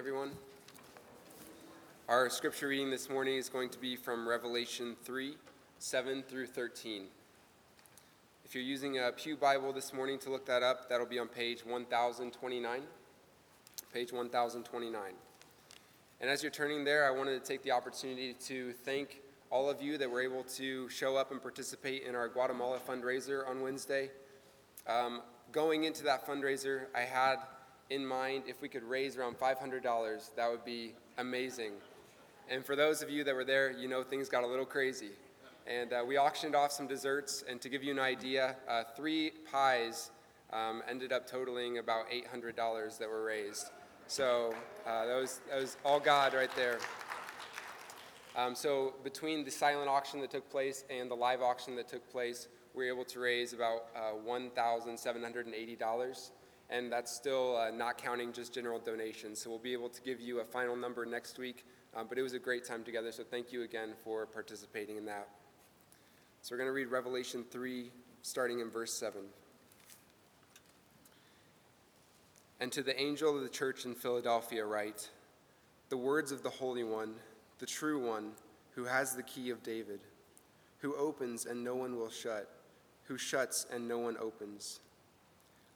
everyone. Our scripture reading this morning is going to be from Revelation 3 7 through 13. If you're using a Pew Bible this morning to look that up, that'll be on page 1029. Page 1029. And as you're turning there, I wanted to take the opportunity to thank all of you that were able to show up and participate in our Guatemala fundraiser on Wednesday. Um, going into that fundraiser, I had in mind if we could raise around $500, that would be amazing. And for those of you that were there, you know things got a little crazy. And uh, we auctioned off some desserts, and to give you an idea, uh, three pies um, ended up totaling about $800 that were raised. So uh, that, was, that was all God right there. Um, so between the silent auction that took place and the live auction that took place, we were able to raise about uh, $1,780 and that's still uh, not counting just general donations. So we'll be able to give you a final number next week, um, but it was a great time together, so thank you again for participating in that. So we're going to read Revelation 3, starting in verse 7. And to the angel of the church in Philadelphia, write the words of the Holy One, the true One, who has the key of David, who opens and no one will shut, who shuts and no one opens.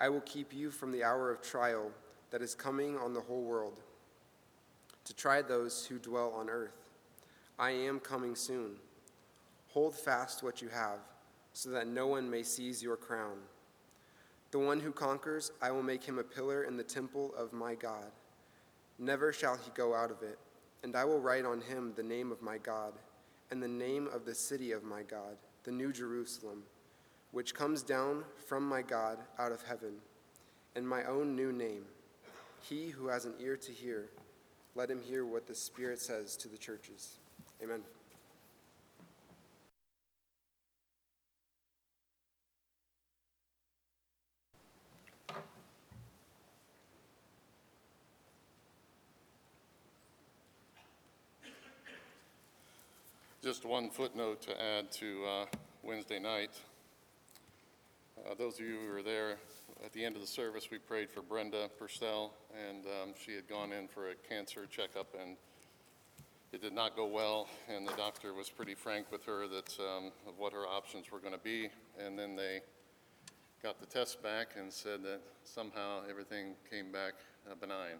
I will keep you from the hour of trial that is coming on the whole world, to try those who dwell on earth. I am coming soon. Hold fast what you have, so that no one may seize your crown. The one who conquers, I will make him a pillar in the temple of my God. Never shall he go out of it, and I will write on him the name of my God, and the name of the city of my God, the New Jerusalem which comes down from my God out of heaven, and my own new name. He who has an ear to hear, let him hear what the Spirit says to the churches. Amen. Just one footnote to add to uh, Wednesday night. Uh, those of you who were there at the end of the service, we prayed for Brenda Purcell, and um, she had gone in for a cancer checkup, and it did not go well. And the doctor was pretty frank with her that um, of what her options were going to be. And then they got the test back and said that somehow everything came back uh, benign.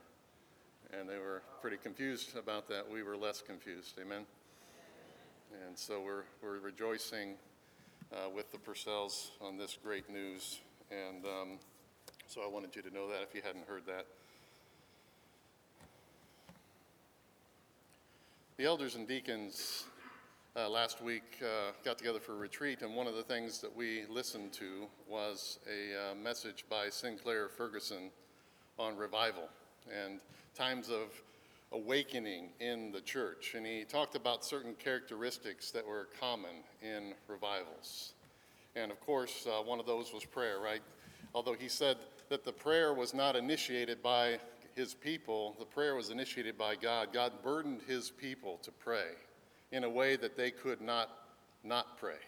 And they were pretty confused about that. We were less confused. Amen. And so we're, we're rejoicing uh, with the Purcells on this great news. And um, so I wanted you to know that if you hadn't heard that. The elders and deacons uh, last week uh, got together for a retreat, and one of the things that we listened to was a uh, message by Sinclair Ferguson on revival and times of awakening in the church. And he talked about certain characteristics that were common in revivals. And of course, uh, one of those was prayer, right? Although he said that the prayer was not initiated by his people, the prayer was initiated by God. God burdened his people to pray in a way that they could not not pray.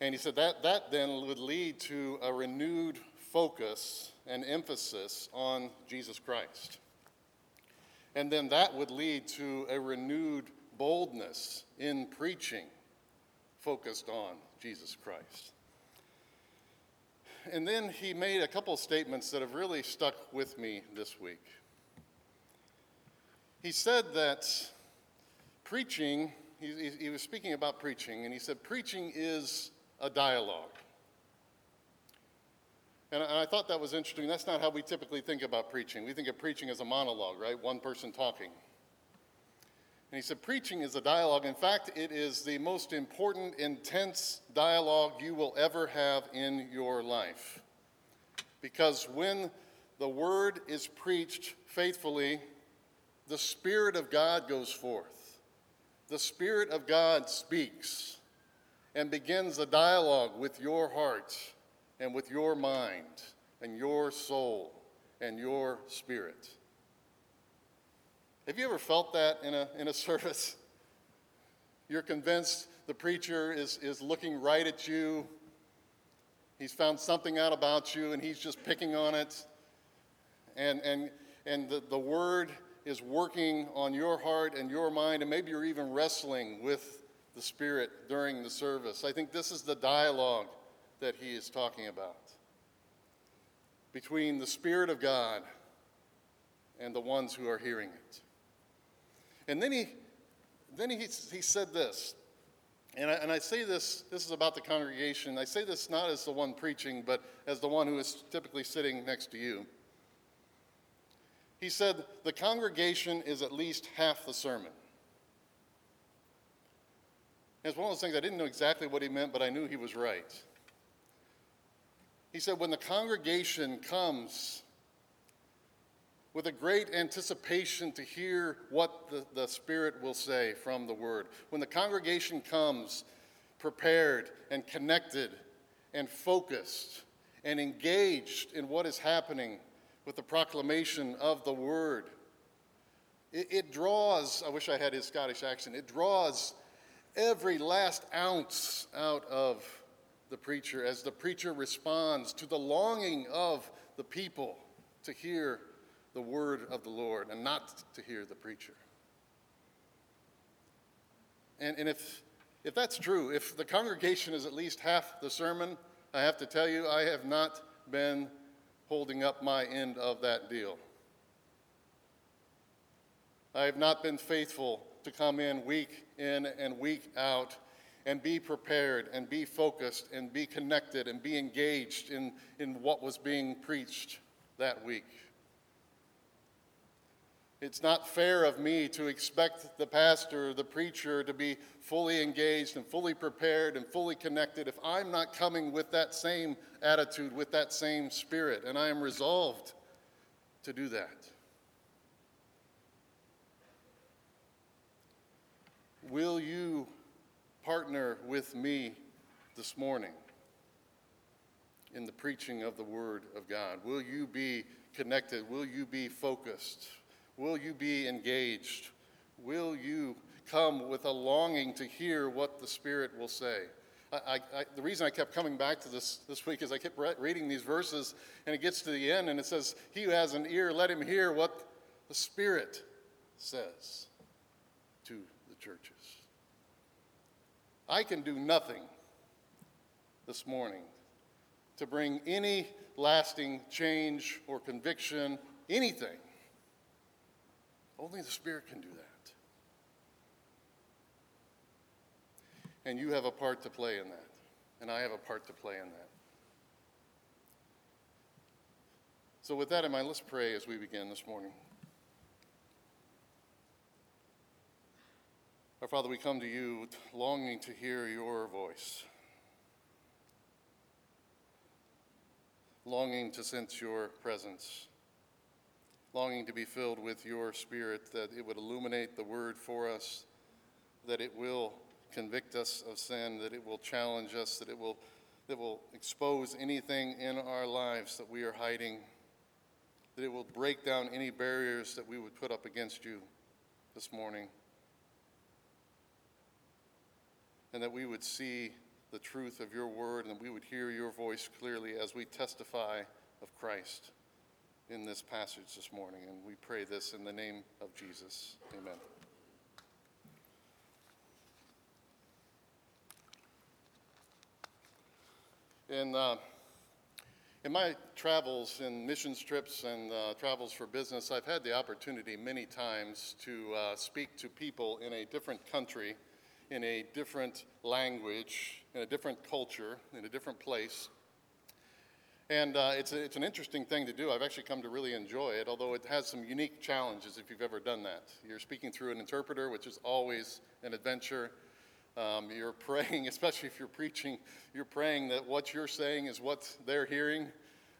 And he said that that then would lead to a renewed focus and emphasis on Jesus Christ. And then that would lead to a renewed boldness in preaching focused on Jesus Christ. And then he made a couple statements that have really stuck with me this week. He said that preaching, he, he, was speaking about preaching, and he said, preaching is a dialogue. And I thought that was interesting. That's not how we typically think about preaching. We think of preaching as a monologue, right? One person talking. And he said, Preaching is a dialogue. In fact, it is the most important, intense dialogue you will ever have in your life. Because when the word is preached faithfully, the Spirit of God goes forth. The Spirit of God speaks and begins a dialogue with your heart and with your mind and your soul and your spirit. Have you ever felt that in a, in a service? You're convinced the preacher is, is looking right at you. He's found something out about you and he's just picking on it. And, and, and the, the word is working on your heart and your mind, and maybe you're even wrestling with the Spirit during the service. I think this is the dialogue that he is talking about between the Spirit of God and the ones who are hearing it. And then he, then he, he said this, and I, and I say this, this is about the congregation. I say this not as the one preaching, but as the one who is typically sitting next to you. He said, The congregation is at least half the sermon. It's one of those things I didn't know exactly what he meant, but I knew he was right. He said, When the congregation comes with a great anticipation to hear what the, the Spirit will say from the Word, when the congregation comes prepared and connected and focused and engaged in what is happening with the proclamation of the Word, it, it draws, I wish I had his Scottish accent, it draws every last ounce out of the preacher as the preacher responds to the longing of the people to hear the word of the Lord and not to hear the preacher. And, and if, if that's true, if the congregation is at least half the sermon, I have to tell you, I have not been holding up my end of that deal. I have not been faithful to come in week in and week out and be prepared and be focused and be connected and be engaged in, in what was being preached that week. It's not fair of me to expect the pastor, the preacher, to be fully engaged and fully prepared and fully connected if I'm not coming with that same attitude, with that same spirit, and I am resolved to do that. Will you partner with me this morning in the preaching of the Word of God? Will you be connected? Will you be focused? Will you be engaged? Will you come with a longing to hear what the Spirit will say? I, I, the reason I kept coming back to this this week is I kept re- reading these verses, and it gets to the end, and it says, He who has an ear, let him hear what the Spirit says to the churches. I can do nothing this morning to bring any lasting change or conviction, anything. Only the Spirit can do that. And you have a part to play in that. And I have a part to play in that. So, with that in mind, let's pray as we begin this morning. Our Father, we come to you longing to hear your voice, longing to sense your presence, longing to be filled with your Spirit, that it would illuminate the word for us, that it will convict us of sin, that it will challenge us, that it will, that will expose anything in our lives that we are hiding, that it will break down any barriers that we would put up against you this morning. And that we would see the truth of your word and we would hear your voice clearly as we testify of Christ in this passage this morning. And we pray this in the name of Jesus. Amen. In, uh, in my travels and missions trips and uh, travels for business, I've had the opportunity many times to uh, speak to people in a different country in a different language, in a different culture, in a different place. And uh, it's, a, it's an interesting thing to do. I've actually come to really enjoy it, although it has some unique challenges if you've ever done that. You're speaking through an interpreter, which is always an adventure. Um, you're praying, especially if you're preaching, you're praying that what you're saying is what they're hearing.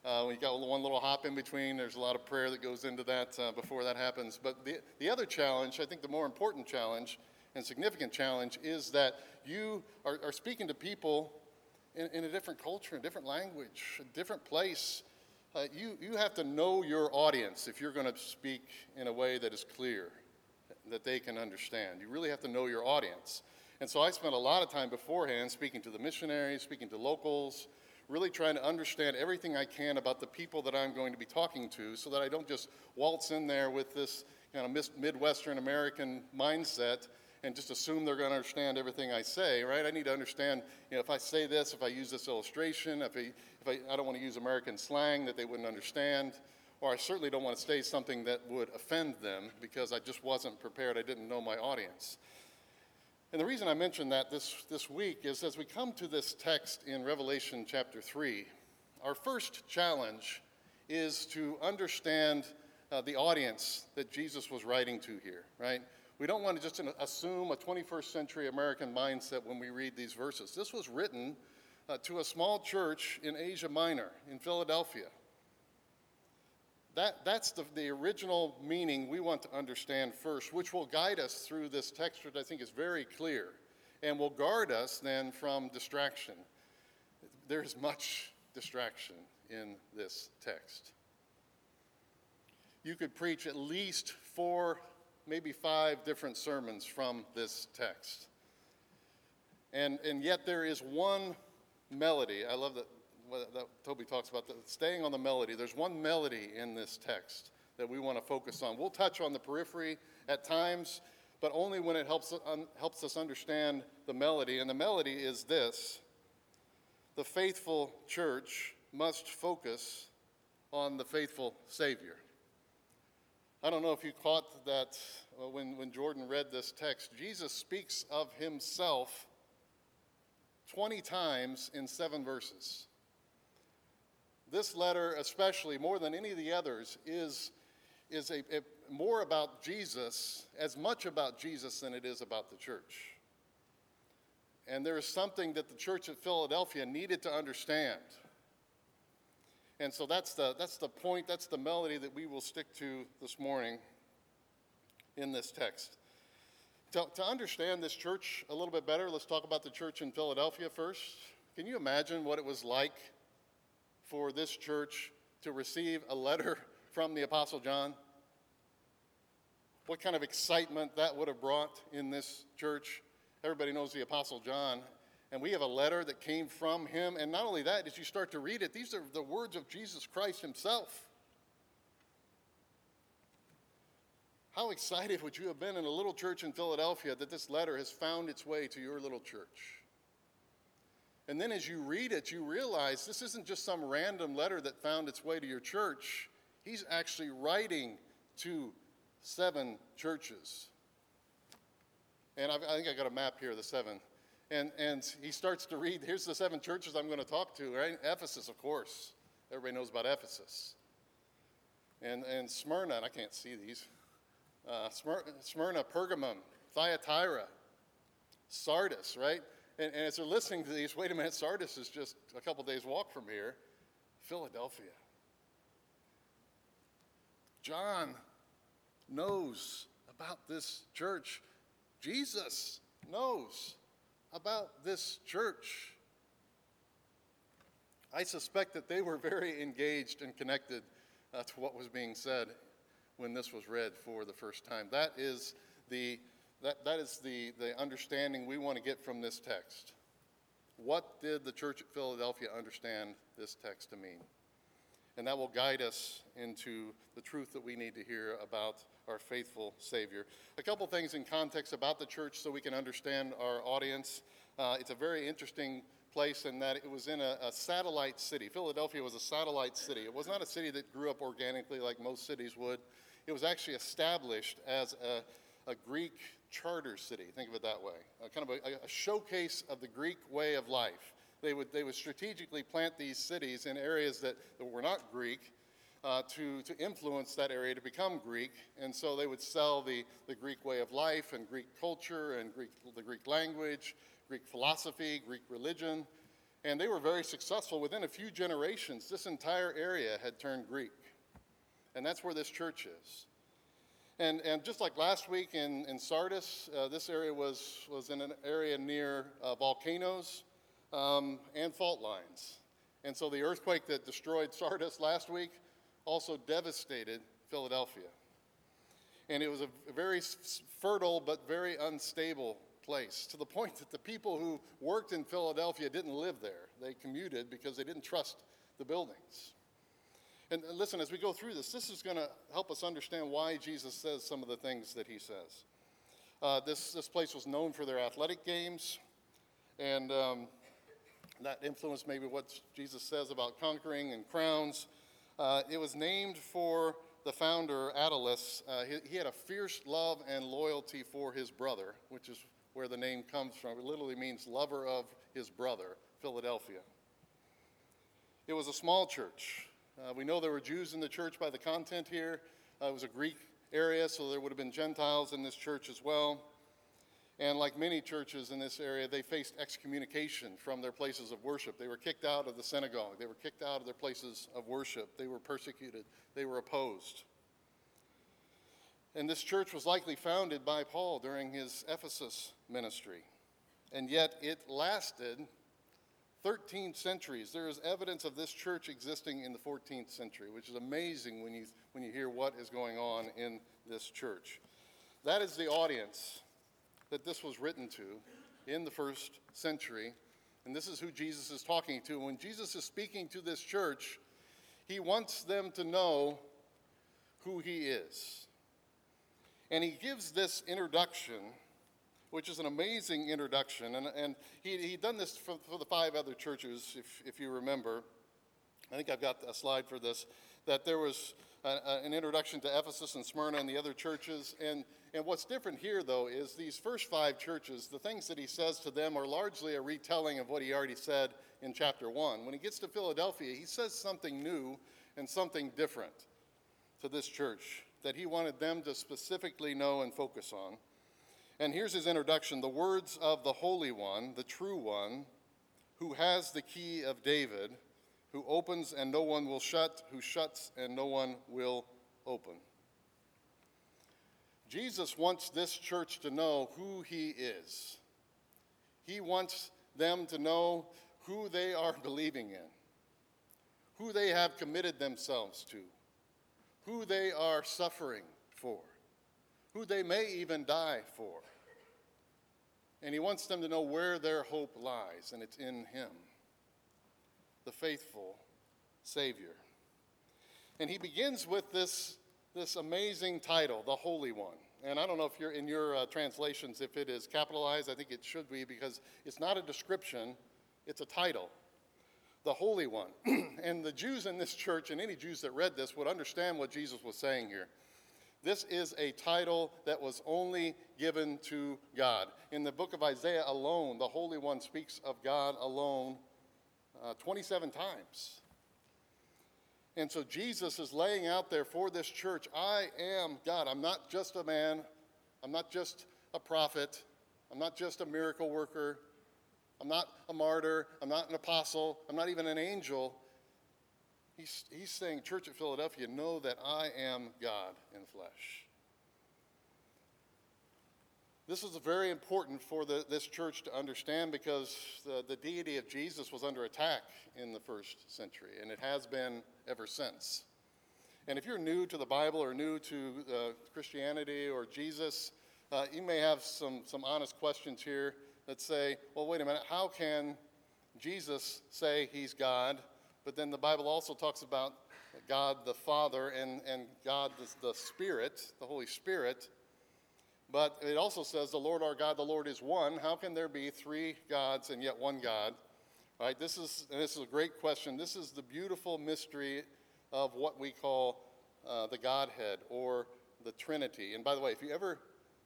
Uh, we got one little hop in between. There's a lot of prayer that goes into that uh, before that happens. But the, the other challenge, I think the more important challenge and significant challenge, is that you are, are speaking to people in, in a different culture, a different language, a different place. Uh, you, you have to know your audience if you're going to speak in a way that is clear, that they can understand. You really have to know your audience. And so I spent a lot of time beforehand speaking to the missionaries, speaking to locals, really trying to understand everything I can about the people that I'm going to be talking to so that I don't just waltz in there with this kind of Midwestern American mindset and just assume they're going to understand everything I say, right? I need to understand, you know, if I say this, if I use this illustration, if, I, if I, I don't want to use American slang that they wouldn't understand, or I certainly don't want to say something that would offend them because I just wasn't prepared. I didn't know my audience. And the reason I mention that this, this week is as we come to this text in Revelation chapter 3, our first challenge is to understand uh, the audience that Jesus was writing to here, right? We don't want to just assume a 21st century American mindset when we read these verses. This was written uh, to a small church in Asia Minor, in Philadelphia. That, that's the, the original meaning we want to understand first, which will guide us through this text, which I think is very clear, and will guard us then from distraction. There's much distraction in this text. You could preach at least four maybe five different sermons from this text. And, and yet there is one melody. I love that, that Toby talks about, the, staying on the melody. There's one melody in this text that we want to focus on. We'll touch on the periphery at times, but only when it helps, un, helps us understand the melody. And the melody is this The faithful church must focus on the faithful Savior. I don't know if you caught that when, when Jordan read this text. Jesus speaks of himself 20 times in seven verses. This letter, especially more than any of the others, is, is a, a, more about Jesus, as much about Jesus than it is about the church. And there is something that the church at Philadelphia needed to understand. And so that's the, that's the point, that's the melody that we will stick to this morning in this text. To, to understand this church a little bit better, let's talk about the church in Philadelphia first. Can you imagine what it was like for this church to receive a letter from the Apostle John? What kind of excitement that would have brought in this church? Everybody knows the Apostle John and we have a letter that came from him. And not only that, as you start to read it, these are the words of Jesus Christ himself. How excited would you have been in a little church in Philadelphia that this letter has found its way to your little church? And then as you read it, you realize this isn't just some random letter that found its way to your church. He's actually writing to seven churches. And I've, i think I got a map here of the seven. And, and he starts to read, here's the seven churches I'm going to talk to, right? Ephesus, of course. Everybody knows about Ephesus. And, and Smyrna, and I can't see these. Uh, Smyrna, Pergamum, Thyatira, Sardis, right? And, and as they're listening to these, wait a minute, Sardis is just a couple days' walk from here. Philadelphia. John knows about this church. Jesus knows about this church. I suspect that they were very engaged and connected uh, to what was being said when this was read for the first time. That is the, that, that is the, the understanding we want to get from this text. What did the church at Philadelphia understand this text to mean? And that will guide us into the truth that we need to hear about our faithful Savior. A couple things in context about the church so we can understand our audience. Uh, it's a very interesting place in that it was in a, a, satellite city. Philadelphia was a satellite city. It was not a city that grew up organically like most cities would. It was actually established as a, a Greek charter city. Think of it that way. A kind of a, a showcase of the Greek way of life. They would, they would strategically plant these cities in areas that, that were not Greek uh, to, to influence that area to become Greek. And so they would sell the, the Greek way of life and Greek culture and Greek, the Greek language, Greek philosophy, Greek religion. And they were very successful. Within a few generations, this entire area had turned Greek. And that's where this church is. And, and just like last week in, in Sardis, uh, this area was, was in an area near uh, volcanoes um, and fault lines. And so the earthquake that destroyed Sardis last week also devastated Philadelphia. And it was a very fertile but very unstable place to the point that the people who worked in Philadelphia didn't live there. They commuted because they didn't trust the buildings. And listen, as we go through this, this is going to help us understand why Jesus says some of the things that he says. Uh, this, this place was known for their athletic games, and um, that influenced maybe what Jesus says about conquering and crowns. Uh, it was named for the founder, Attalus. Uh, he, he had a fierce love and loyalty for his brother, which is where the name comes from. It literally means lover of his brother, Philadelphia. It was a small church. Uh, we know there were Jews in the church by the content here. Uh, it was a Greek area, so there would have been Gentiles in this church as well. And like many churches in this area, they faced excommunication from their places of worship. They were kicked out of the synagogue, they were kicked out of their places of worship, they were persecuted, they were opposed. And this church was likely founded by Paul during his Ephesus ministry. And yet it lasted 13 centuries. There is evidence of this church existing in the 14th century, which is amazing when you, when you hear what is going on in this church. That is the audience that this was written to in the first century. And this is who Jesus is talking to. When Jesus is speaking to this church, he wants them to know who he is. And he gives this introduction which is an amazing introduction. And, and he, he'd done this for, for the five other churches, if, if you remember. I think I've got a slide for this. That there was a, a, an introduction to Ephesus and Smyrna and the other churches. And, and what's different here, though, is these first five churches, the things that he says to them are largely a retelling of what he already said in chapter one. When he gets to Philadelphia, he says something new and something different to this church that he wanted them to specifically know and focus on. And here's his introduction the words of the Holy One, the true one, who has the key of David, who opens and no one will shut, who shuts and no one will open. Jesus wants this church to know who he is. He wants them to know who they are believing in, who they have committed themselves to, who they are suffering for who they may even die for. And he wants them to know where their hope lies, and it's in him, the faithful Savior. And he begins with this, this amazing title, the Holy One. And I don't know if you're in your uh, translations, if it is capitalized, I think it should be because it's not a description, it's a title. The Holy One. and the Jews in this church, and any Jews that read this, would understand what Jesus was saying here. This is a title that was only given to God. In the book of Isaiah alone, the Holy One speaks of God alone uh, 27 times. And so Jesus is laying out there for this church I am God. I'm not just a man, I'm not just a prophet, I'm not just a miracle worker, I'm not a martyr, I'm not an apostle, I'm not even an angel. He's, he's saying, Church at Philadelphia, know that I am God in flesh. This is very important for the, this church to understand because the, the deity of Jesus was under attack in the first century, and it has been ever since. And if you're new to the Bible or new to uh, Christianity or Jesus, uh, you may have some, some honest questions here that say, well, wait a minute, how can Jesus say he's God but then the Bible also talks about God the Father and, and God the, the Spirit, the Holy Spirit. But it also says, the Lord our God, the Lord is one. How can there be three gods and yet one God? Right? This is, and this is a great question. This is the beautiful mystery of what we call uh, the Godhead or the Trinity. And by the way, if you ever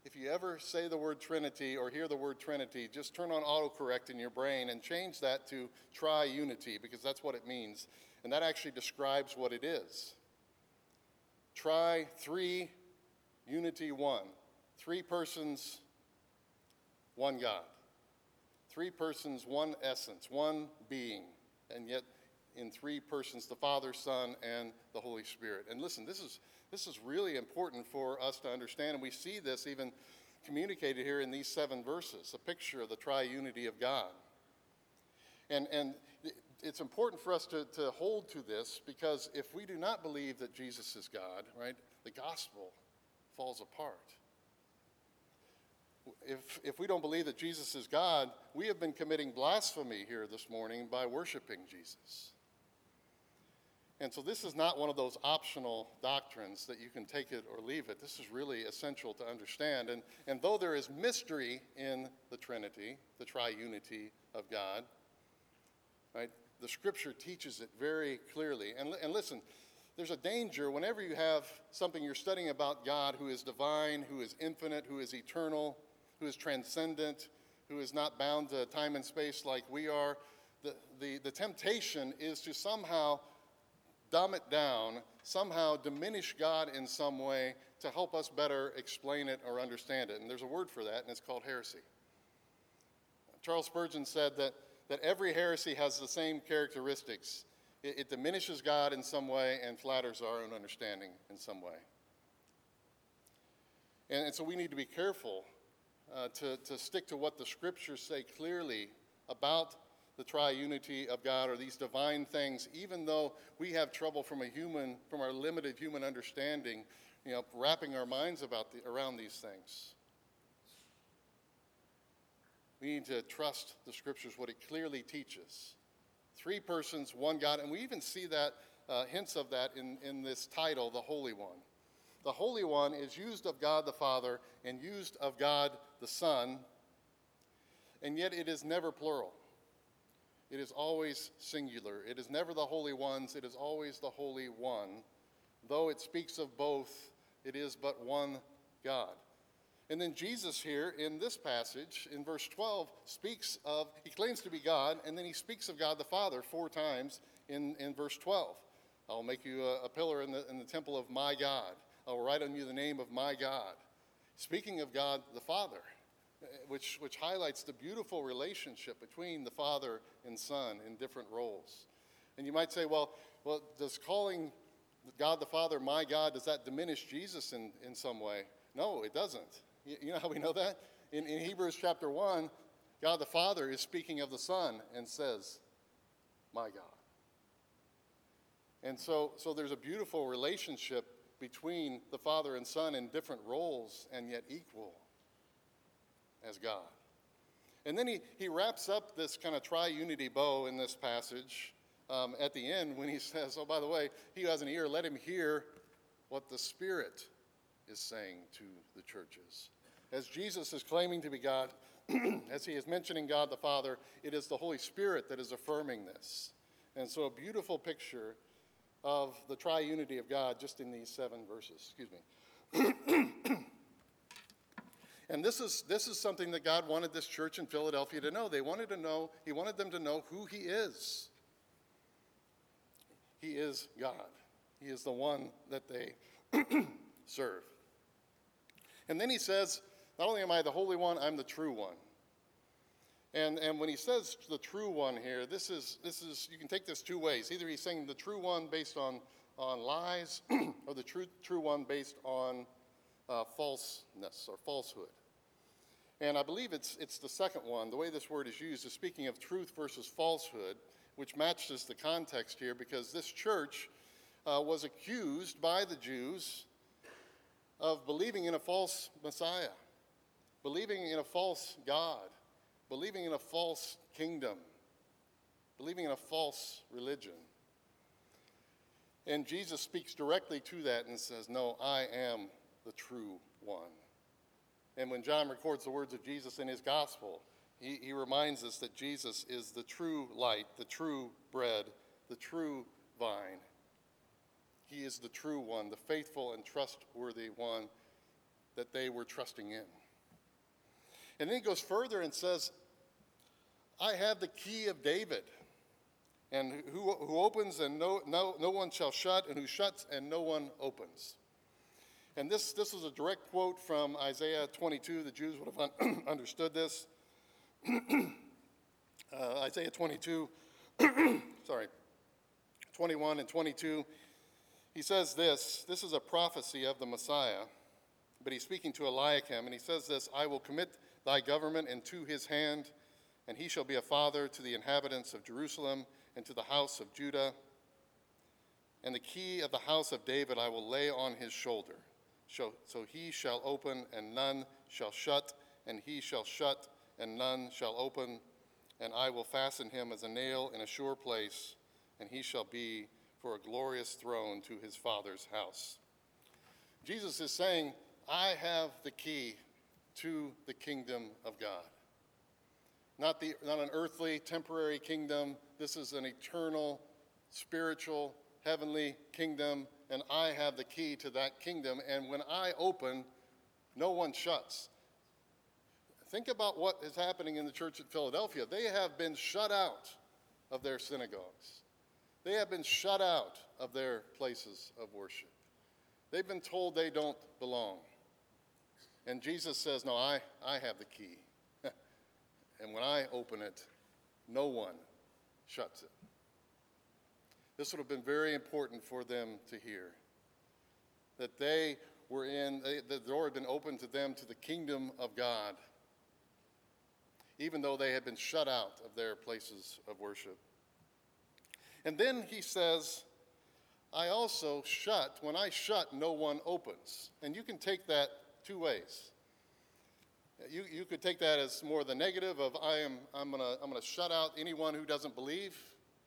if you ever say the word Trinity or hear the word Trinity, just turn on autocorrect in your brain and change that to triunity because that's what it means. And that actually describes what it is. Tri, three, unity, one. Three persons, one God. Three persons, one essence, one being, and yet in three persons the Father, Son, and the Holy Spirit. And listen, this is, this is really important for us to understand, and we see this even communicated here in these seven verses a picture of the triunity of God. And, and it's important for us to, to hold to this because if we do not believe that Jesus is God, right, the gospel falls apart. If, if we don't believe that Jesus is God, we have been committing blasphemy here this morning by worshiping Jesus. And so this is not one of those optional doctrines that you can take it or leave it. This is really essential to understand. And, and though there is mystery in the Trinity, the triunity of God, right, the scripture teaches it very clearly. And, and listen, there's a danger whenever you have something you're studying about God who is divine, who is infinite, who is eternal, who is transcendent, who is not bound to time and space like we are. The, the, the temptation is to somehow dumb it down, somehow diminish God in some way to help us better explain it or understand it. And there's a word for that, and it's called heresy. Charles Spurgeon said that, that every heresy has the same characteristics it, it diminishes God in some way and flatters our own understanding in some way. And, and so we need to be careful uh, to, to stick to what the scriptures say clearly about the triunity of God or these divine things, even though we have trouble from a human, from our limited human understanding, you know, wrapping our minds about the, around these things. We need to trust the scriptures, what it clearly teaches. Three persons, one God, and we even see that uh, hints of that in, in this title, the Holy One. The Holy One is used of God the Father and used of God the Son, and yet it is never plural. It is always singular. It is never the holy ones, it is always the Holy One. Though it speaks of both, it is but one God. And then Jesus here in this passage, in verse 12, speaks of, he claims to be God, and then he speaks of God the Father four times in, in verse 12. I'll make you a, a pillar in the, in the temple of my God. I'll write on you the name of my God. Speaking of God the Father which, which highlights the beautiful relationship between the Father and Son in different roles. And you might say, well, well does calling God the Father my God, does that diminish Jesus in, in some way? No, it doesn't. You, you know how we know that? In, in Hebrews chapter 1, God the Father is speaking of the Son and says, my God. And so, so there's a beautiful relationship between the Father and Son in different roles and yet equal as God. And then he, he wraps up this kind of triunity bow in this passage um, at the end when he says, Oh, by the way, he has an ear, let him hear what the Spirit is saying to the churches. As Jesus is claiming to be God, as he is mentioning God the Father, it is the Holy Spirit that is affirming this. And so, a beautiful picture of the triunity of God just in these seven verses. Excuse me. And this is, this is something that God wanted this church in Philadelphia to know. They wanted to know, He wanted them to know who He is. He is God. He is the one that they serve. And then He says, Not only am I the Holy One, I'm the true one. And, and when he says the true one here, this is, this is, you can take this two ways. Either he's saying the true one based on, on lies, or the true, true one based on uh, falseness or falsehood. And I believe it's, it's the second one. The way this word is used is speaking of truth versus falsehood, which matches the context here because this church uh, was accused by the Jews of believing in a false Messiah, believing in a false God, believing in a false kingdom, believing in a false religion. And Jesus speaks directly to that and says, No, I am the true one. And when John records the words of Jesus in his gospel, he, he reminds us that Jesus is the true light, the true bread, the true vine. He is the true one, the faithful and trustworthy one that they were trusting in. And then he goes further and says, I have the key of David. And who, who opens and no, no, no one shall shut, and who shuts and no one opens. And this, this is a direct quote from Isaiah 22. The Jews would have un- understood this. uh, Isaiah 22, sorry, 21 and 22, he says this this is a prophecy of the Messiah, but he's speaking to Eliakim, and he says this I will commit thy government into his hand, and he shall be a father to the inhabitants of Jerusalem and to the house of Judah. And the key of the house of David I will lay on his shoulder. So, he shall open, and none shall shut, and he shall shut, and none shall open. And I will fasten him as a nail in a sure place, and he shall be for a glorious throne to his father's house. Jesus is saying, I have the key to the kingdom of God. Not, the, not an earthly, temporary kingdom. This is an eternal, spiritual, heavenly kingdom, and I have the key to that kingdom. And when I open, no one shuts. Think about what is happening in the church at Philadelphia. They have been shut out of their synagogues, they have been shut out of their places of worship. They've been told they don't belong. And Jesus says, No, I, I have the key. And when I open it, no one shuts it. This would have been very important for them to hear. That they were in, the door had been opened to them to the kingdom of God, even though they had been shut out of their places of worship. And then he says, I also shut, when I shut, no one opens. And you can take that two ways. You, you could take that as more the negative of I am I'm gonna I'm gonna shut out anyone who doesn't believe,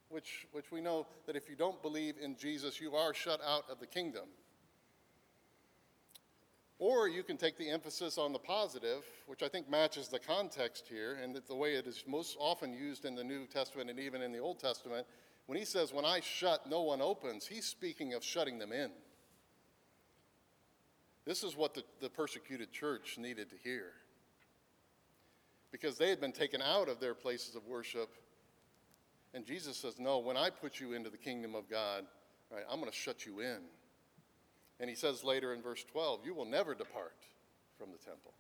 which which we know that if you don't believe in Jesus, you are shut out of the kingdom. Or you can take the emphasis on the positive, which I think matches the context here and the way it is most often used in the New Testament and even in the Old Testament. When he says, When I shut, no one opens, he's speaking of shutting them in. This is what the, the persecuted church needed to hear. Because they had been taken out of their places of worship. And Jesus says, No, when I put you into the kingdom of God, right, I'm going to shut you in. And he says later in verse 12, You will never depart from the temple.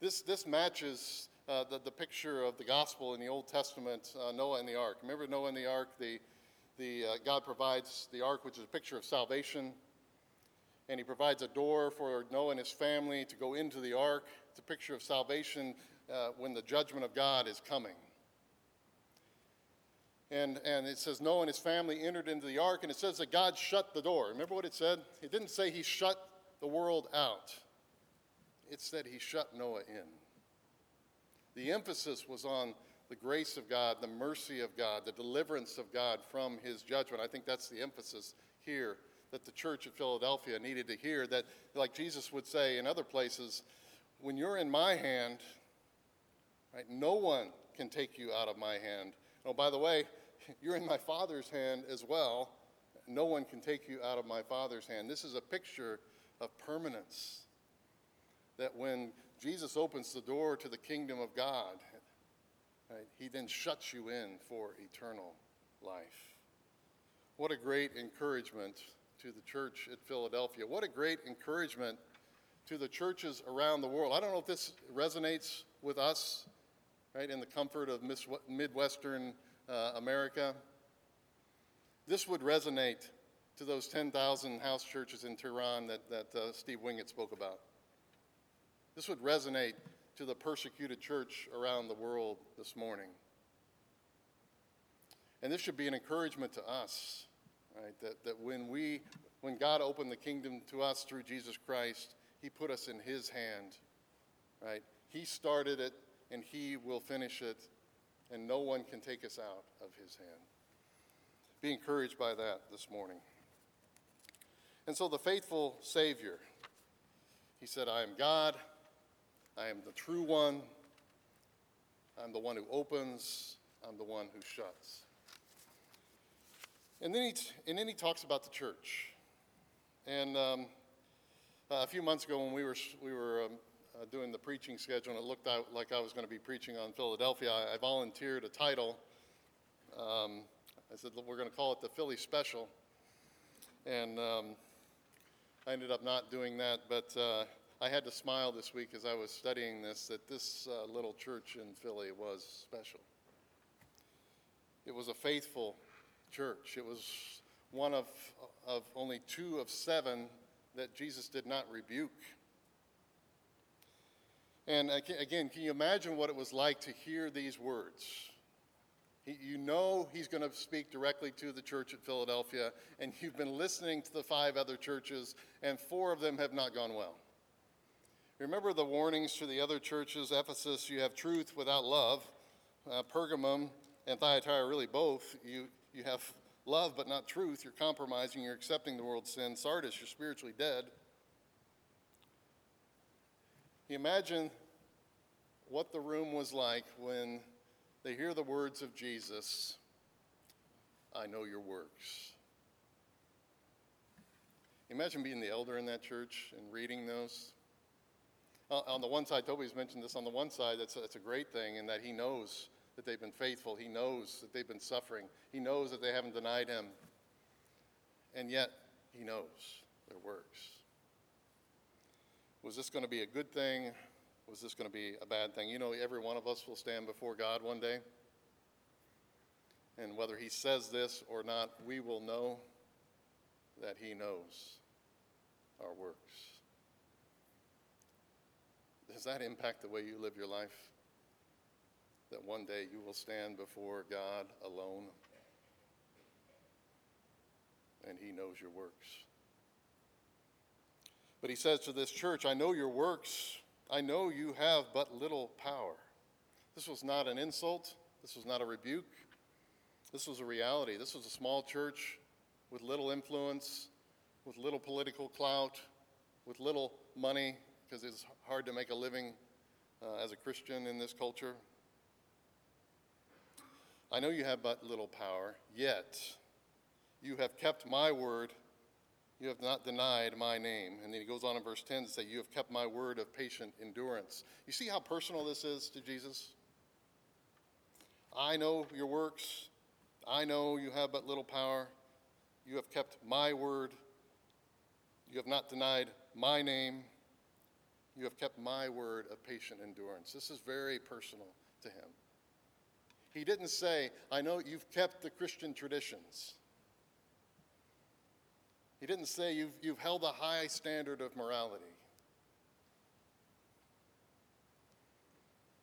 This, this matches uh, the, the picture of the gospel in the Old Testament, uh, Noah and the ark. Remember Noah and the ark? The, the, uh, God provides the ark, which is a picture of salvation and he provides a door for Noah and his family to go into the ark. A picture of salvation uh, when the judgment of God is coming. And, and it says Noah and his family entered into the ark, and it says that God shut the door. Remember what it said? It didn't say he shut the world out, it said he shut Noah in. The emphasis was on the grace of God, the mercy of God, the deliverance of God from his judgment. I think that's the emphasis here that the church at Philadelphia needed to hear that, like Jesus would say in other places, when you're in my hand, right, no one can take you out of my hand. Oh, by the way, you're in my Father's hand as well. No one can take you out of my Father's hand. This is a picture of permanence. That when Jesus opens the door to the kingdom of God, right, he then shuts you in for eternal life. What a great encouragement to the church at Philadelphia. What a great encouragement to the churches around the world. I don't know if this resonates with us, right, in the comfort of Midwestern uh, America. This would resonate to those 10,000 house churches in Tehran that, that uh, Steve Wingett spoke about. This would resonate to the persecuted church around the world this morning. And this should be an encouragement to us right? That, that when we, when God opened the kingdom to us through Jesus Christ, he put us in his hand, right? He started it and he will finish it, and no one can take us out of his hand. Be encouraged by that this morning. And so the faithful Savior, he said, I am God, I am the true one, I'm the one who opens, I'm the one who shuts. And then he, and then he talks about the church. And um, a few months ago, when we were, we were um, uh, doing the preaching schedule, and it looked out like I was going to be preaching on Philadelphia, I, I volunteered a title. Um, I said, we're going to call it the Philly Special. And um, I ended up not doing that, but uh, I had to smile this week as I was studying this that this uh, little church in Philly was special. It was a faithful church. It was one of, of only two of seven that Jesus did not rebuke. And again, can you imagine what it was like to hear these words? He, you know he's going to speak directly to the church at Philadelphia, and you've been listening to the five other churches, and four of them have not gone well. Remember the warnings to the other churches Ephesus, you have truth without love. Uh, Pergamum and Thyatira, really both. You, you have love but not truth. You're compromising, you're accepting the world's sin. Sardis, you're spiritually dead. You imagine what the room was like when they hear the words of Jesus I know your works. Imagine being the elder in that church and reading those. Uh, on the one side, Toby's mentioned this. On the one side, that's a, that's a great thing in that he knows that they've been faithful. He knows that they've been suffering. He knows that they haven't denied him. And yet, he knows their works. Was this going to be a good thing? Was this going to be a bad thing? You know, every one of us will stand before God one day. And whether he says this or not, we will know that he knows our works. Does that impact the way you live your life? That one day you will stand before God alone and He knows your works. But He says to this church, I know your works. I know you have but little power. This was not an insult. This was not a rebuke. This was a reality. This was a small church with little influence, with little political clout, with little money, because it's hard to make a living uh, as a Christian in this culture. I know you have but little power, yet you have kept my word. You have not denied my name. And then he goes on in verse 10 to say, You have kept my word of patient endurance. You see how personal this is to Jesus? I know your works. I know you have but little power. You have kept my word. You have not denied my name. You have kept my word of patient endurance. This is very personal to him. He didn't say, I know you've kept the Christian traditions. He didn't say you've, you've held a high standard of morality.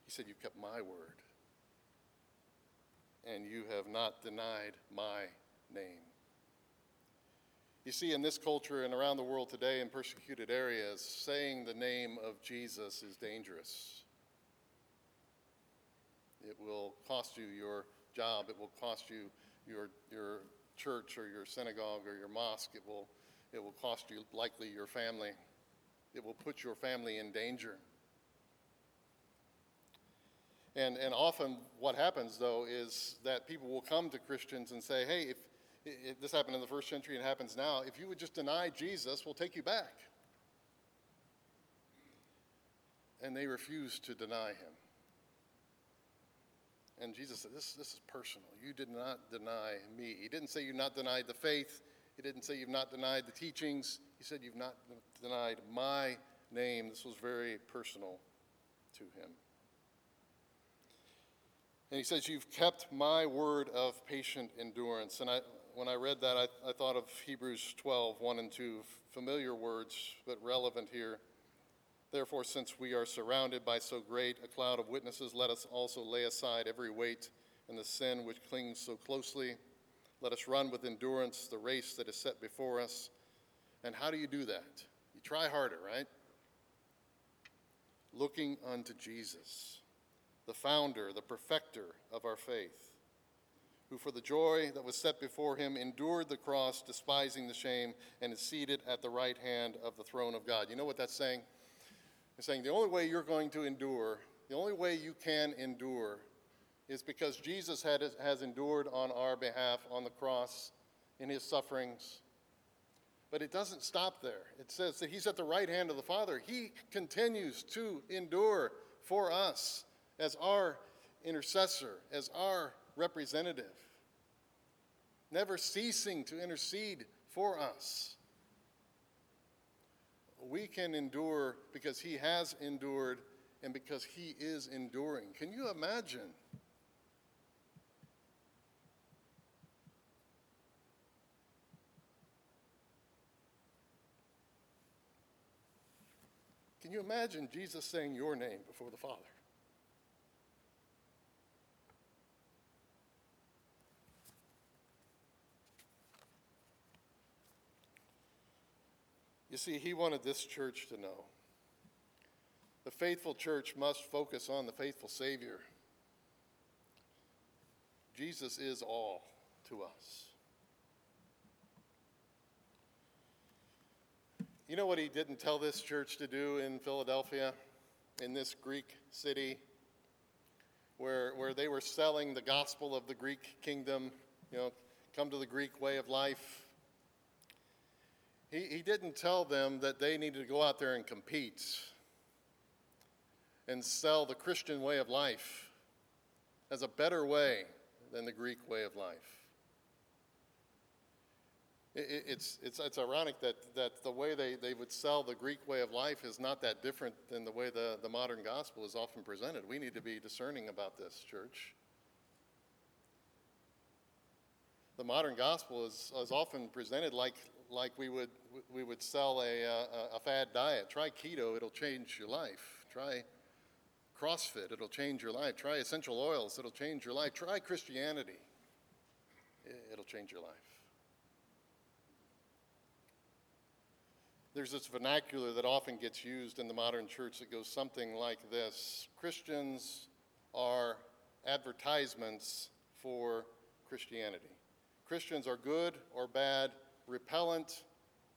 He said, You've kept my word, and you have not denied my name. You see, in this culture and around the world today in persecuted areas, saying the name of Jesus is dangerous. It will cost you your job, it will cost you your, your church or your synagogue or your mosque, it will, it will cost you likely your family. It will put your family in danger. And, and often what happens, though, is that people will come to Christians and say, hey, if, this happened in the first century, it happens now. If you would just deny Jesus, we'll take you back. And they refuse to deny him. And Jesus said, this, this is personal. You did not deny me. He didn't say you've not denied the faith. He didn't say you've not denied the teachings. He said you've not denied my name. This was very personal to him. And he says, You've kept my word of patient endurance. And I, when I read that, I, I thought of Hebrews 12, 1 and 2, familiar words, but relevant here. Therefore, since we are surrounded by so great a cloud of witnesses, let us also lay aside every weight and the sin which clings so closely. Let us run with endurance the race that is set before us. And how do you do that? You try harder, right? Looking unto Jesus, the founder, the perfecter of our faith who for the joy that was set before him endured the cross, despising the shame, and is seated at the right hand of the throne of God. You know what that's saying? It's saying the only way you're going to endure, the only way you can endure, is because Jesus had, has endured on our behalf on the cross in his sufferings. But it doesn't stop there. It says that he's at the right hand of the Father. He continues to endure for us as our intercessor, as our representative, never ceasing to intercede for us. We can endure because he has endured and because he is enduring. Can you imagine? Can you imagine Jesus saying your name before the Father? You see, he wanted this church to know. The faithful church must focus on the faithful Savior. Jesus is all to us. You know what he didn't tell this church to do in Philadelphia, in this Greek city, where, where they were selling the gospel of the Greek kingdom, you know, come to the Greek way of life. He, he didn't tell them that they needed to go out there and compete and sell the Christian way of life as a better way than the Greek way of life. It, it's, it's, it's ironic that, that the way they, they would sell the Greek way of life is not that different than the way the, the modern gospel is often presented. We need to be discerning about this, church. The modern gospel is, is often presented like, like we would, we would sell a, uh, a, a fad diet. Try keto, it'll change your life. Try CrossFit, it'll change your life. Try essential oils, it'll change your life. Try Christianity, it'll change your life. There's this vernacular that often gets used in the modern church that goes something like this Christians are advertisements for Christianity. Christians are good or bad, repellent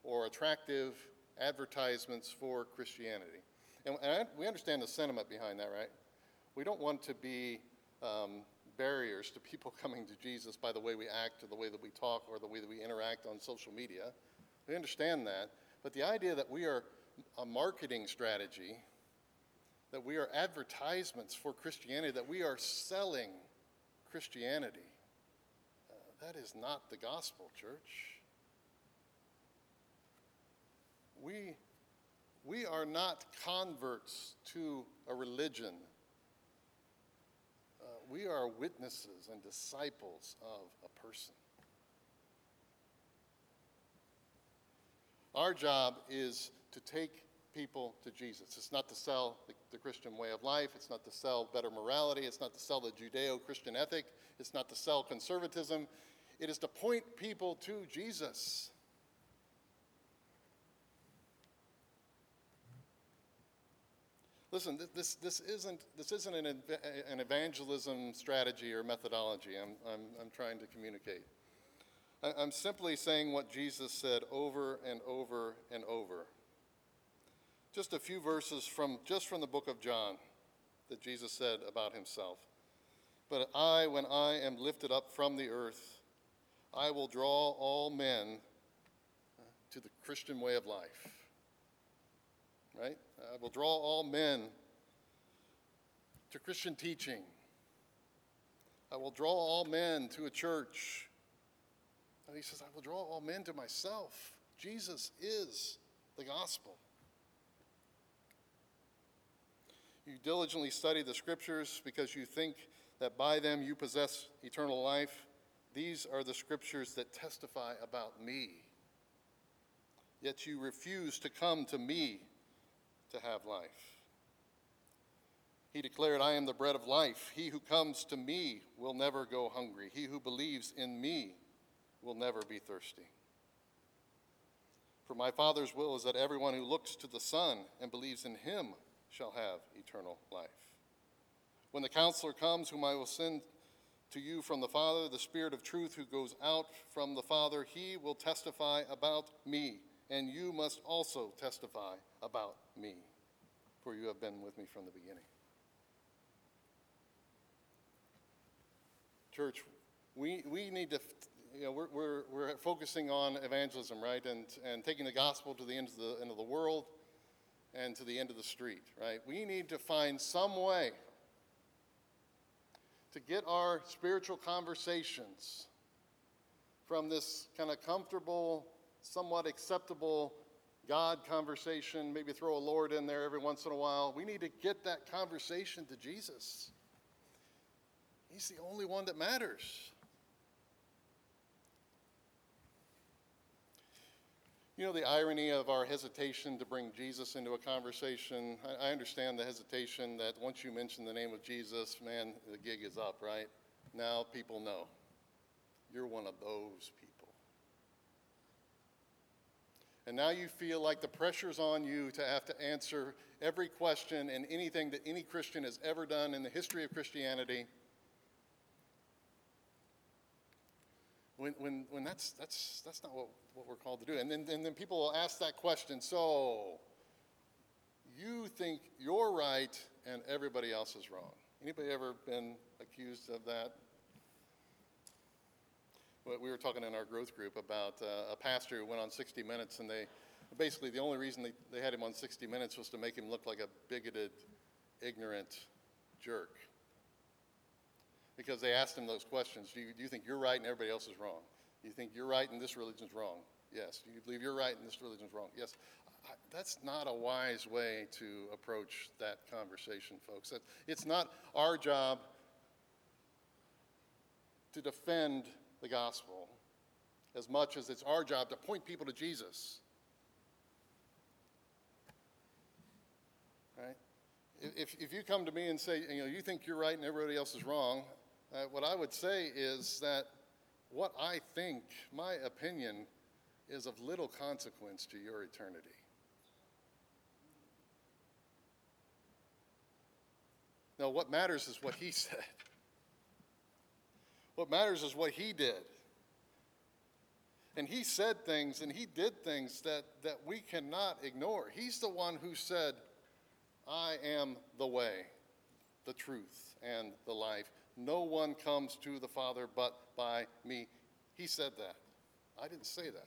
or attractive advertisements for Christianity. And, and we understand the sentiment behind that, right? We don't want to be um, barriers to people coming to Jesus by the way we act or the way that we talk or the way that we interact on social media. We understand that. But the idea that we are a marketing strategy, that we are advertisements for Christianity, that we are selling Christianity, uh, that is not the gospel, church. We, we are not converts to a religion. Uh, we are witnesses and disciples of a person. Our job is to take people to Jesus. It's not to sell the, the, Christian way of life. It's not to sell better morality. It's not to sell the Judeo Christian ethic. It's not to sell conservatism. It is to point people to Jesus. Listen, this, this, isn't, this isn't an, an evangelism strategy or methodology I'm, I'm, I'm trying to communicate. I'm simply saying what Jesus said over and over and over. Just a few verses from just from the book of John that Jesus said about himself. But I, when I am lifted up from the earth, I will draw all men to the Christian way of life. Right? I will draw all men to Christian teaching. I will draw all men to a church and he says, I will draw all men to myself. Jesus is the gospel. You diligently study the scriptures because you think that by them you possess eternal life. These are the scriptures that testify about me. Yet you refuse to come to me to have life. He declared, I am the bread of life. He who comes to me will never go hungry. He who believes in me will never be thirsty. For my Father's will is that everyone who looks to the Son and believes in him shall have eternal life. When the counselor comes, whom I will send to you from the Father, the Spirit of truth who goes out from the Father, he will testify about me, and you must also testify about me, for you have been with me from the beginning. Church, we, we need to you know, we're, we're, we're focusing on evangelism, right? And, and taking the gospel to the end of the, end of the world and to the end of the street, right? We need to find some way to get our spiritual conversations from this kind of comfortable, somewhat acceptable God conversation, maybe throw a Lord in there every once in a while. We need to get that conversation to Jesus. He's the only one that matters. You know, the irony of our hesitation to bring Jesus into a conversation. I, understand the hesitation that once you mention the name of Jesus, man, the gig is up, right? Now people know. You're one of those people. And now you feel like the pressure's on you to have to answer every question and anything that any Christian has ever done in the history of Christianity. When, when, when that's, that's, that's not what, what we're called to do. And then, and then people will ask that question so, you think you're right and everybody else is wrong. Anybody ever been accused of that? We were talking in our growth group about uh, a pastor who went on 60 Minutes, and they basically the only reason they, they had him on 60 Minutes was to make him look like a bigoted, ignorant jerk. Because they asked him those questions do you, do you think you're right and everybody else is wrong? Do you think you're right and this religion's wrong? Yes. Do you believe you're right and this religion's wrong? Yes. I, that's not a wise way to approach that conversation, folks. That, it's not our job to defend the gospel as much as it's our job to point people to Jesus. Right? If, if you come to me and say, you know, you think you're right and everybody else is wrong, uh, what I would say is that what I think, my opinion, is of little consequence to your eternity. No, what matters is what he said. What matters is what he did. And he said things and he did things that, that we cannot ignore. He's the one who said, I am the way, the truth, and the life. No one comes to the Father but by me. He said that. I didn't say that.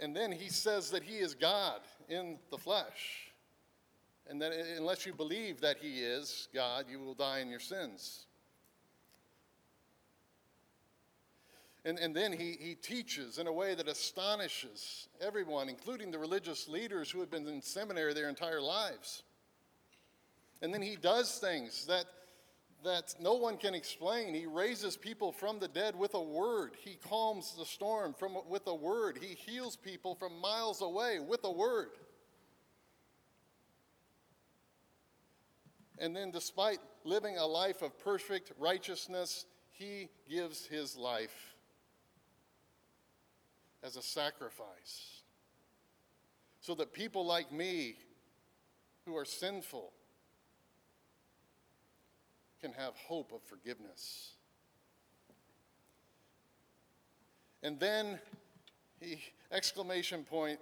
And then he says that he is God in the flesh and that unless you believe that He is God, you will die in your sins. And, and then he, he teaches in a way that astonishes everyone, including the religious leaders who had been in seminary their entire lives. And then he does things that, that no one can explain. He raises people from the dead with a word. He calms the storm from, with a word. He heals people from miles away with a word. And then, despite living a life of perfect righteousness, he gives his life as a sacrifice so that people like me who are sinful can have hope of forgiveness. And then he exclamation point,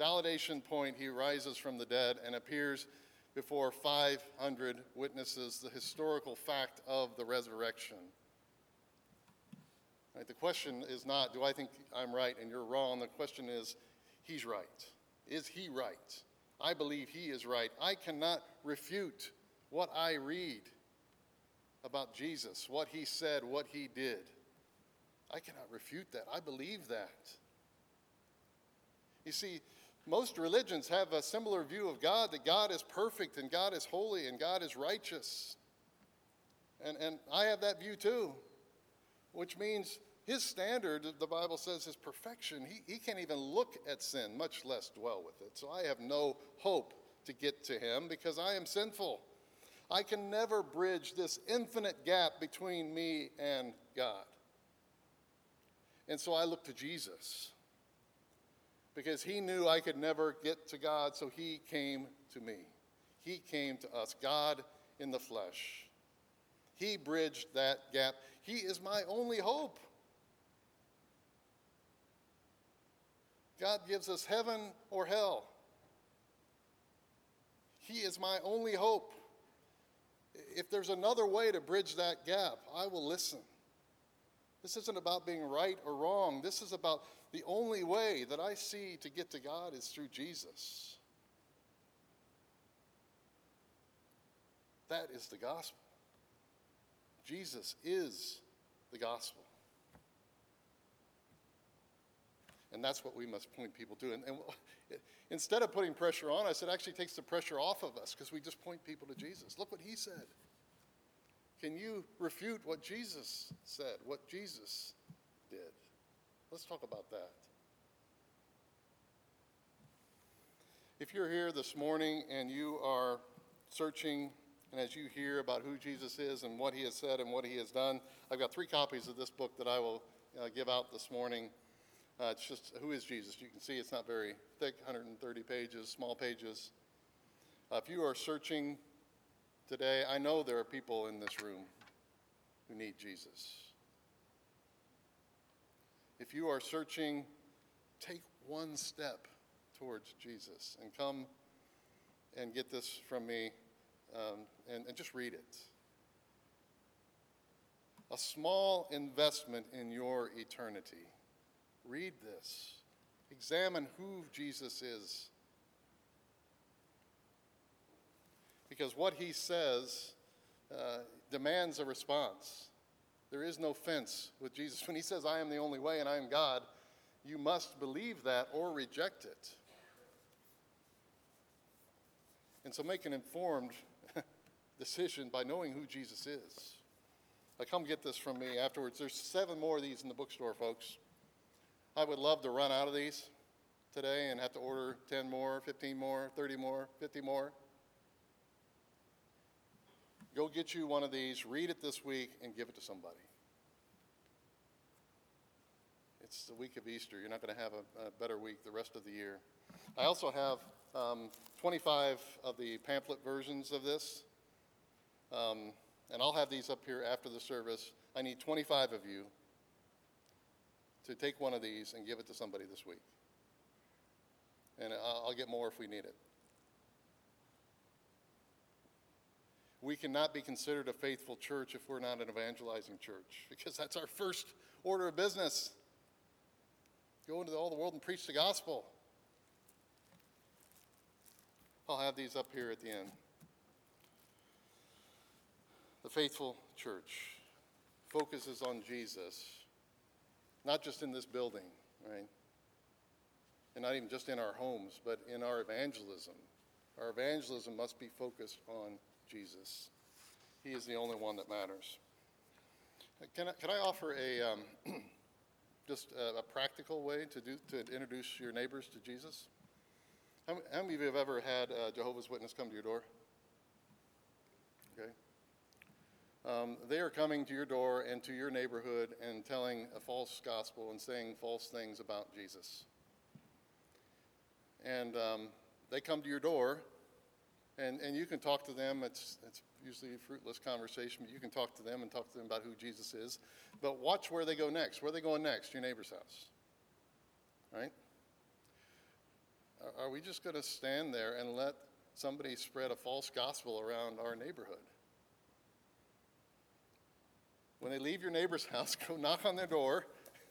validation point, he rises from the dead and appears before 500 witnesses the historical fact of the resurrection. Right, the question is not, do I think I'm right and you're wrong? The question is, he's right. Is he right? I believe he is right. I cannot refute what I read about Jesus, what he said, what he did. I cannot refute that. I believe that. You see, most religions have a similar view of God that God is perfect and God is holy and God is righteous. And, and I have that view too, which means his standard, the Bible says, is perfection. He, he can't even look at sin, much less dwell with it. So I have no hope to get to him because I am sinful. I can never bridge this infinite gap between me and God. And so I look to Jesus because he knew I could never get to God, so he came to me. He came to us, God in the flesh. He bridged that gap. He is my only hope. God gives us heaven or hell. He is my only hope. If there's another way to bridge that gap, I will listen. This isn't about being right or wrong. This is about the only way that I see to get to God is through Jesus. That is the gospel. Jesus is the gospel. And that's what we must point people to. And, and instead of putting pressure on us, it actually takes the pressure off of us because we just point people to Jesus. Look what he said. Can you refute what Jesus said, what Jesus? Let's talk about that. If you're here this morning and you are searching, and as you hear about who Jesus is and what he has said and what he has done, I've got three copies of this book that I will uh, give out this morning. Uh, it's just Who is Jesus? You can see it's not very thick, 130 pages, small pages. Uh, if you are searching today, I know there are people in this room who need Jesus. If you are searching, take one step towards Jesus and come and get this from me um, and, and just read it. A small investment in your eternity. Read this. Examine who Jesus is. Because what he says uh, demands a response. There is no fence with Jesus. When he says, I am the only way and I am God, you must believe that or reject it. And so make an informed decision by knowing who Jesus is. Like, come get this from me afterwards. There's seven more of these in the bookstore, folks. I would love to run out of these today and have to order 10 more, 15 more, 30 more, 50 more. Go get you one of these, read it this week, and give it to somebody. It's the week of Easter. You're not going to have a, a, better week the rest of the year. I also have um, 25 of the pamphlet versions of this. Um, and I'll have these up here after the service. I need 25 of you to take one of these and give it to somebody this week. And I'll, I'll get more if we need it. We cannot be considered a faithful church if we're not an evangelizing church, because that's our first order of business. Go into all the world and preach the gospel. I'll have these up here at the end. The faithful church focuses on Jesus, not just in this building, right? And not even just in our homes, but in our evangelism. Our evangelism must be focused on Jesus. He is the only one that matters. Can I, can I offer a um, just a, a, practical way to do to introduce your neighbors to Jesus? How, how many of you have ever had a Jehovah's Witness come to your door? Okay. Um, they are coming to your door and to your neighborhood and telling a false gospel and saying false things about Jesus. And um, they come to your door, and, and you can talk to them. It's, it's usually a fruitless conversation, but you can talk to them and talk to them about who Jesus is. But watch where they go next. Where are they going next? Your neighbor's house. Right? Are we just going to stand there and let somebody spread a false gospel around our neighborhood? When they leave your neighbor's house, go knock on their door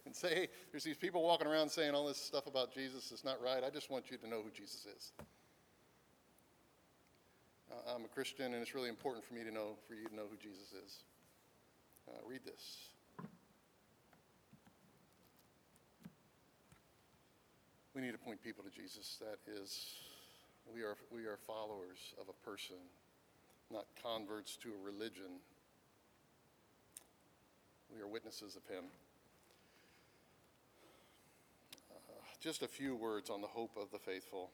and say, hey, there's these people walking around saying all this stuff about Jesus is not right. I just want you to know who Jesus is. Uh, I'm a Christian, and it's really important for me to know, for you to know who Jesus is. Uh, read this. We need to point people to Jesus. That is, we are, we are followers of a person, not converts to a religion. We are witnesses of him. Uh, just a few words on the hope of the faithful.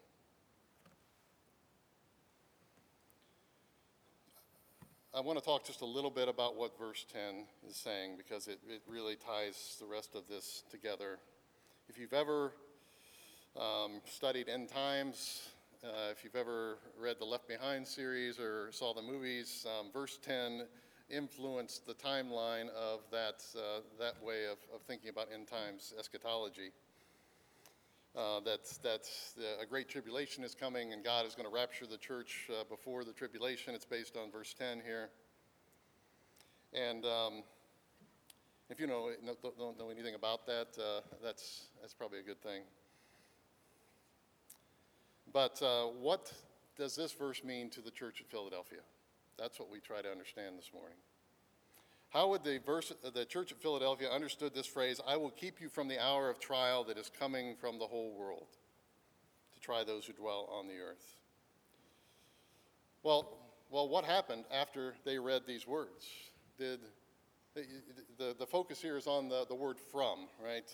I want to talk just a little bit about what verse 10 is saying because it, it really ties the rest of this together. If you've ever um, studied end times, uh, if you've ever read the Left Behind series or saw the movies, um, verse 10 influenced the timeline of that, uh, that way of, of thinking about end times eschatology. Uh, that that a great tribulation is coming and God is going to rapture the church uh, before the tribulation. It's based on verse 10 here. And um, if you know, don't know anything about that, uh, that's, that's probably a good thing. But uh, what does this verse mean to the church at Philadelphia? That's what we try to understand this morning. How would the, verse, the church at Philadelphia understood this phrase, I will keep you from the hour of trial that is coming from the whole world to try those who dwell on the earth? Well, well, what happened after they read these words? Did the, the, the focus here is on the, the word from, right?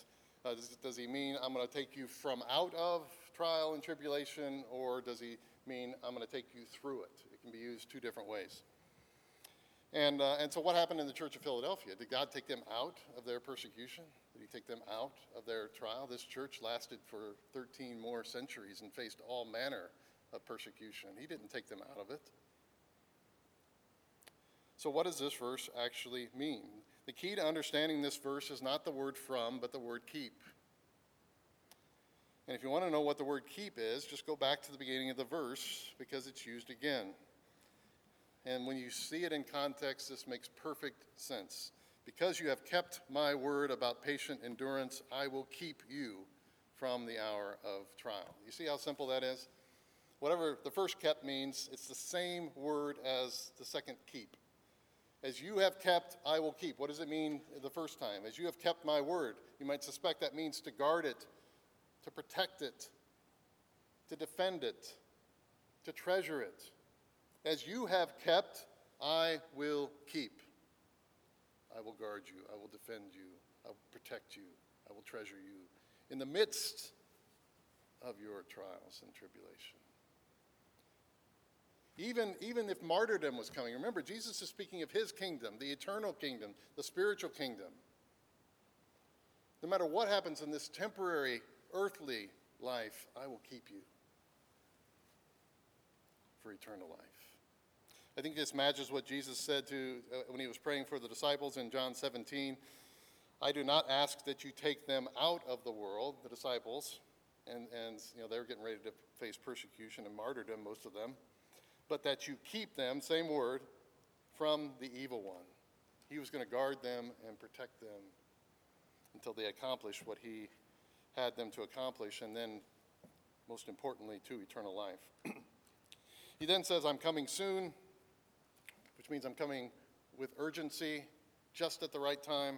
Uh, does, does he mean I'm going to take you from out of trial and tribulation, or does he mean I'm going to take you through it? It can be used two different ways. And, uh, and so, what happened in the church of Philadelphia? Did God take them out of their persecution? Did He take them out of their trial? This church lasted for 13 more centuries and faced all manner of persecution. He didn't take them out of it. So, what does this verse actually mean? The key to understanding this verse is not the word from, but the word keep. And if you want to know what the word keep is, just go back to the beginning of the verse because it's used again. And when you see it in context, this makes perfect sense. Because you have kept my word about patient endurance, I will keep you from the hour of trial. You see how simple that is? Whatever the first kept means, it's the same word as the second keep. As you have kept, I will keep. What does it mean the first time? As you have kept my word. You might suspect that means to guard it, to protect it, to defend it, to treasure it. As you have kept, I will keep. I will guard you. I will defend you. I will protect you. I will treasure you in the midst of your trials and tribulation. Even, even if martyrdom was coming, remember, Jesus is speaking of his kingdom, the eternal kingdom, the spiritual kingdom. No matter what happens in this temporary, earthly life, I will keep you for eternal life. I think this matches what Jesus said to uh, when he was praying for the disciples in John 17. I do not ask that you take them out of the world, the disciples, and, and you know, they were getting ready to face persecution and martyrdom, most of them, but that you keep them, same word, from the evil one. He was going to guard them and protect them until they accomplished what he had them to accomplish, and then, most importantly, to eternal life. he then says, I'm coming soon which means I'm coming with urgency, just at the right time.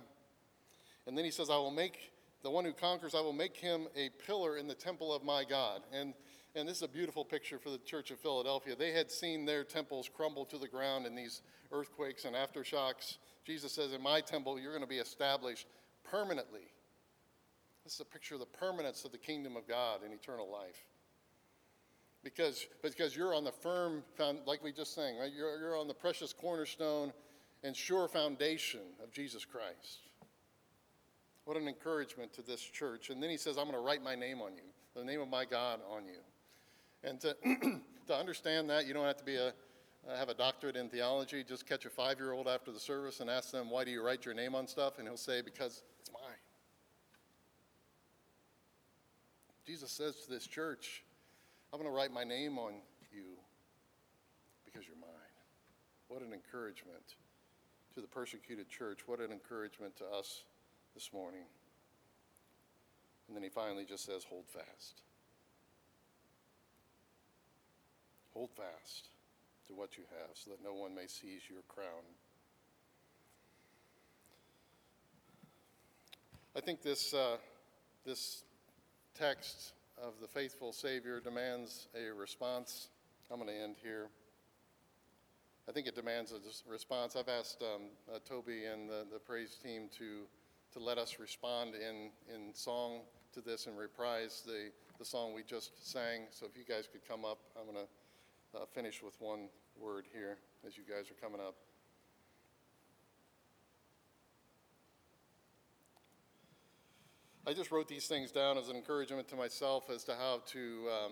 And then he says, I will make the one who conquers, I will make him a pillar in the temple of my God. And, and this is a beautiful picture for the church of Philadelphia. They had seen their temples crumble to the ground in these earthquakes and aftershocks. Jesus says, In my temple, you're going to be established permanently. This is a picture of the permanence of the kingdom of God in eternal life because, because you're on the firm, found, like we just sang, right? You're, you're on the precious cornerstone and sure foundation of Jesus Christ. What an encouragement to this church. And then he says, I'm going to write my name on you, the name of my God on you. And to, to understand that, you don't have to be a, uh, have a doctorate in theology. Just catch a five year old after the service and ask them, Why do you write your name on stuff? And he'll say, Because it's mine. Jesus says to this church, I'm going to write my name on you because you're mine. What an encouragement to the persecuted church. What an encouragement to us this morning. And then he finally just says, Hold fast. Hold fast to what you have so that no one may seize your crown. I think this, uh, this text of the faithful Savior demands a response. I'm going to end here. I think it demands a response. I've asked um, uh, Toby and the, the praise team to, to let us respond in, in song to this and reprise the, the song we just sang. So if you guys could come up, I'm going to uh, finish with one word here as you guys are coming up. I just wrote these things down as an encouragement to myself as to how to um,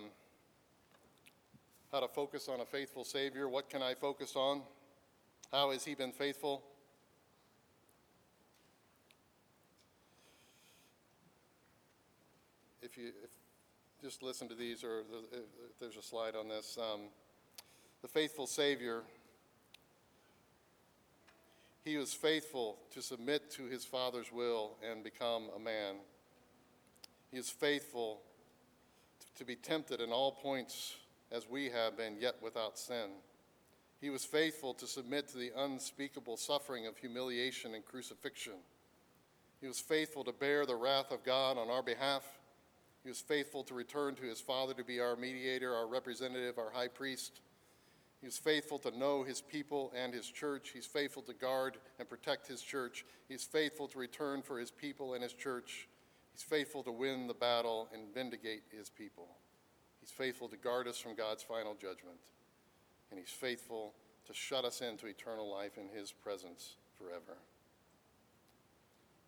how to focus on a faithful Savior. What can I focus on? How has He been faithful? If you if, just listen to these, or if there's a slide on this, um, the faithful Savior. He was faithful to submit to his Father's will and become a man. He is faithful to be tempted in all points as we have been, yet without sin. He was faithful to submit to the unspeakable suffering of humiliation and crucifixion. He was faithful to bear the wrath of God on our behalf. He was faithful to return to his Father to be our mediator, our representative, our high priest. He was faithful to know his people and his church. He's faithful to guard and protect his church. He's faithful to return for his people and his church. He's faithful to win the battle and vindicate his people. He's faithful to guard us from God's final judgment. And he's faithful to shut us into eternal life in his presence forever.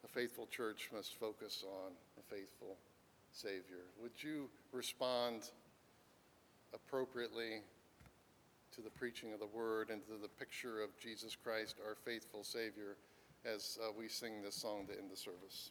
A faithful church must focus on a faithful Savior. Would you respond appropriately to the preaching of the word and to the picture of Jesus Christ, our faithful Savior, as uh, we sing this song to end the service?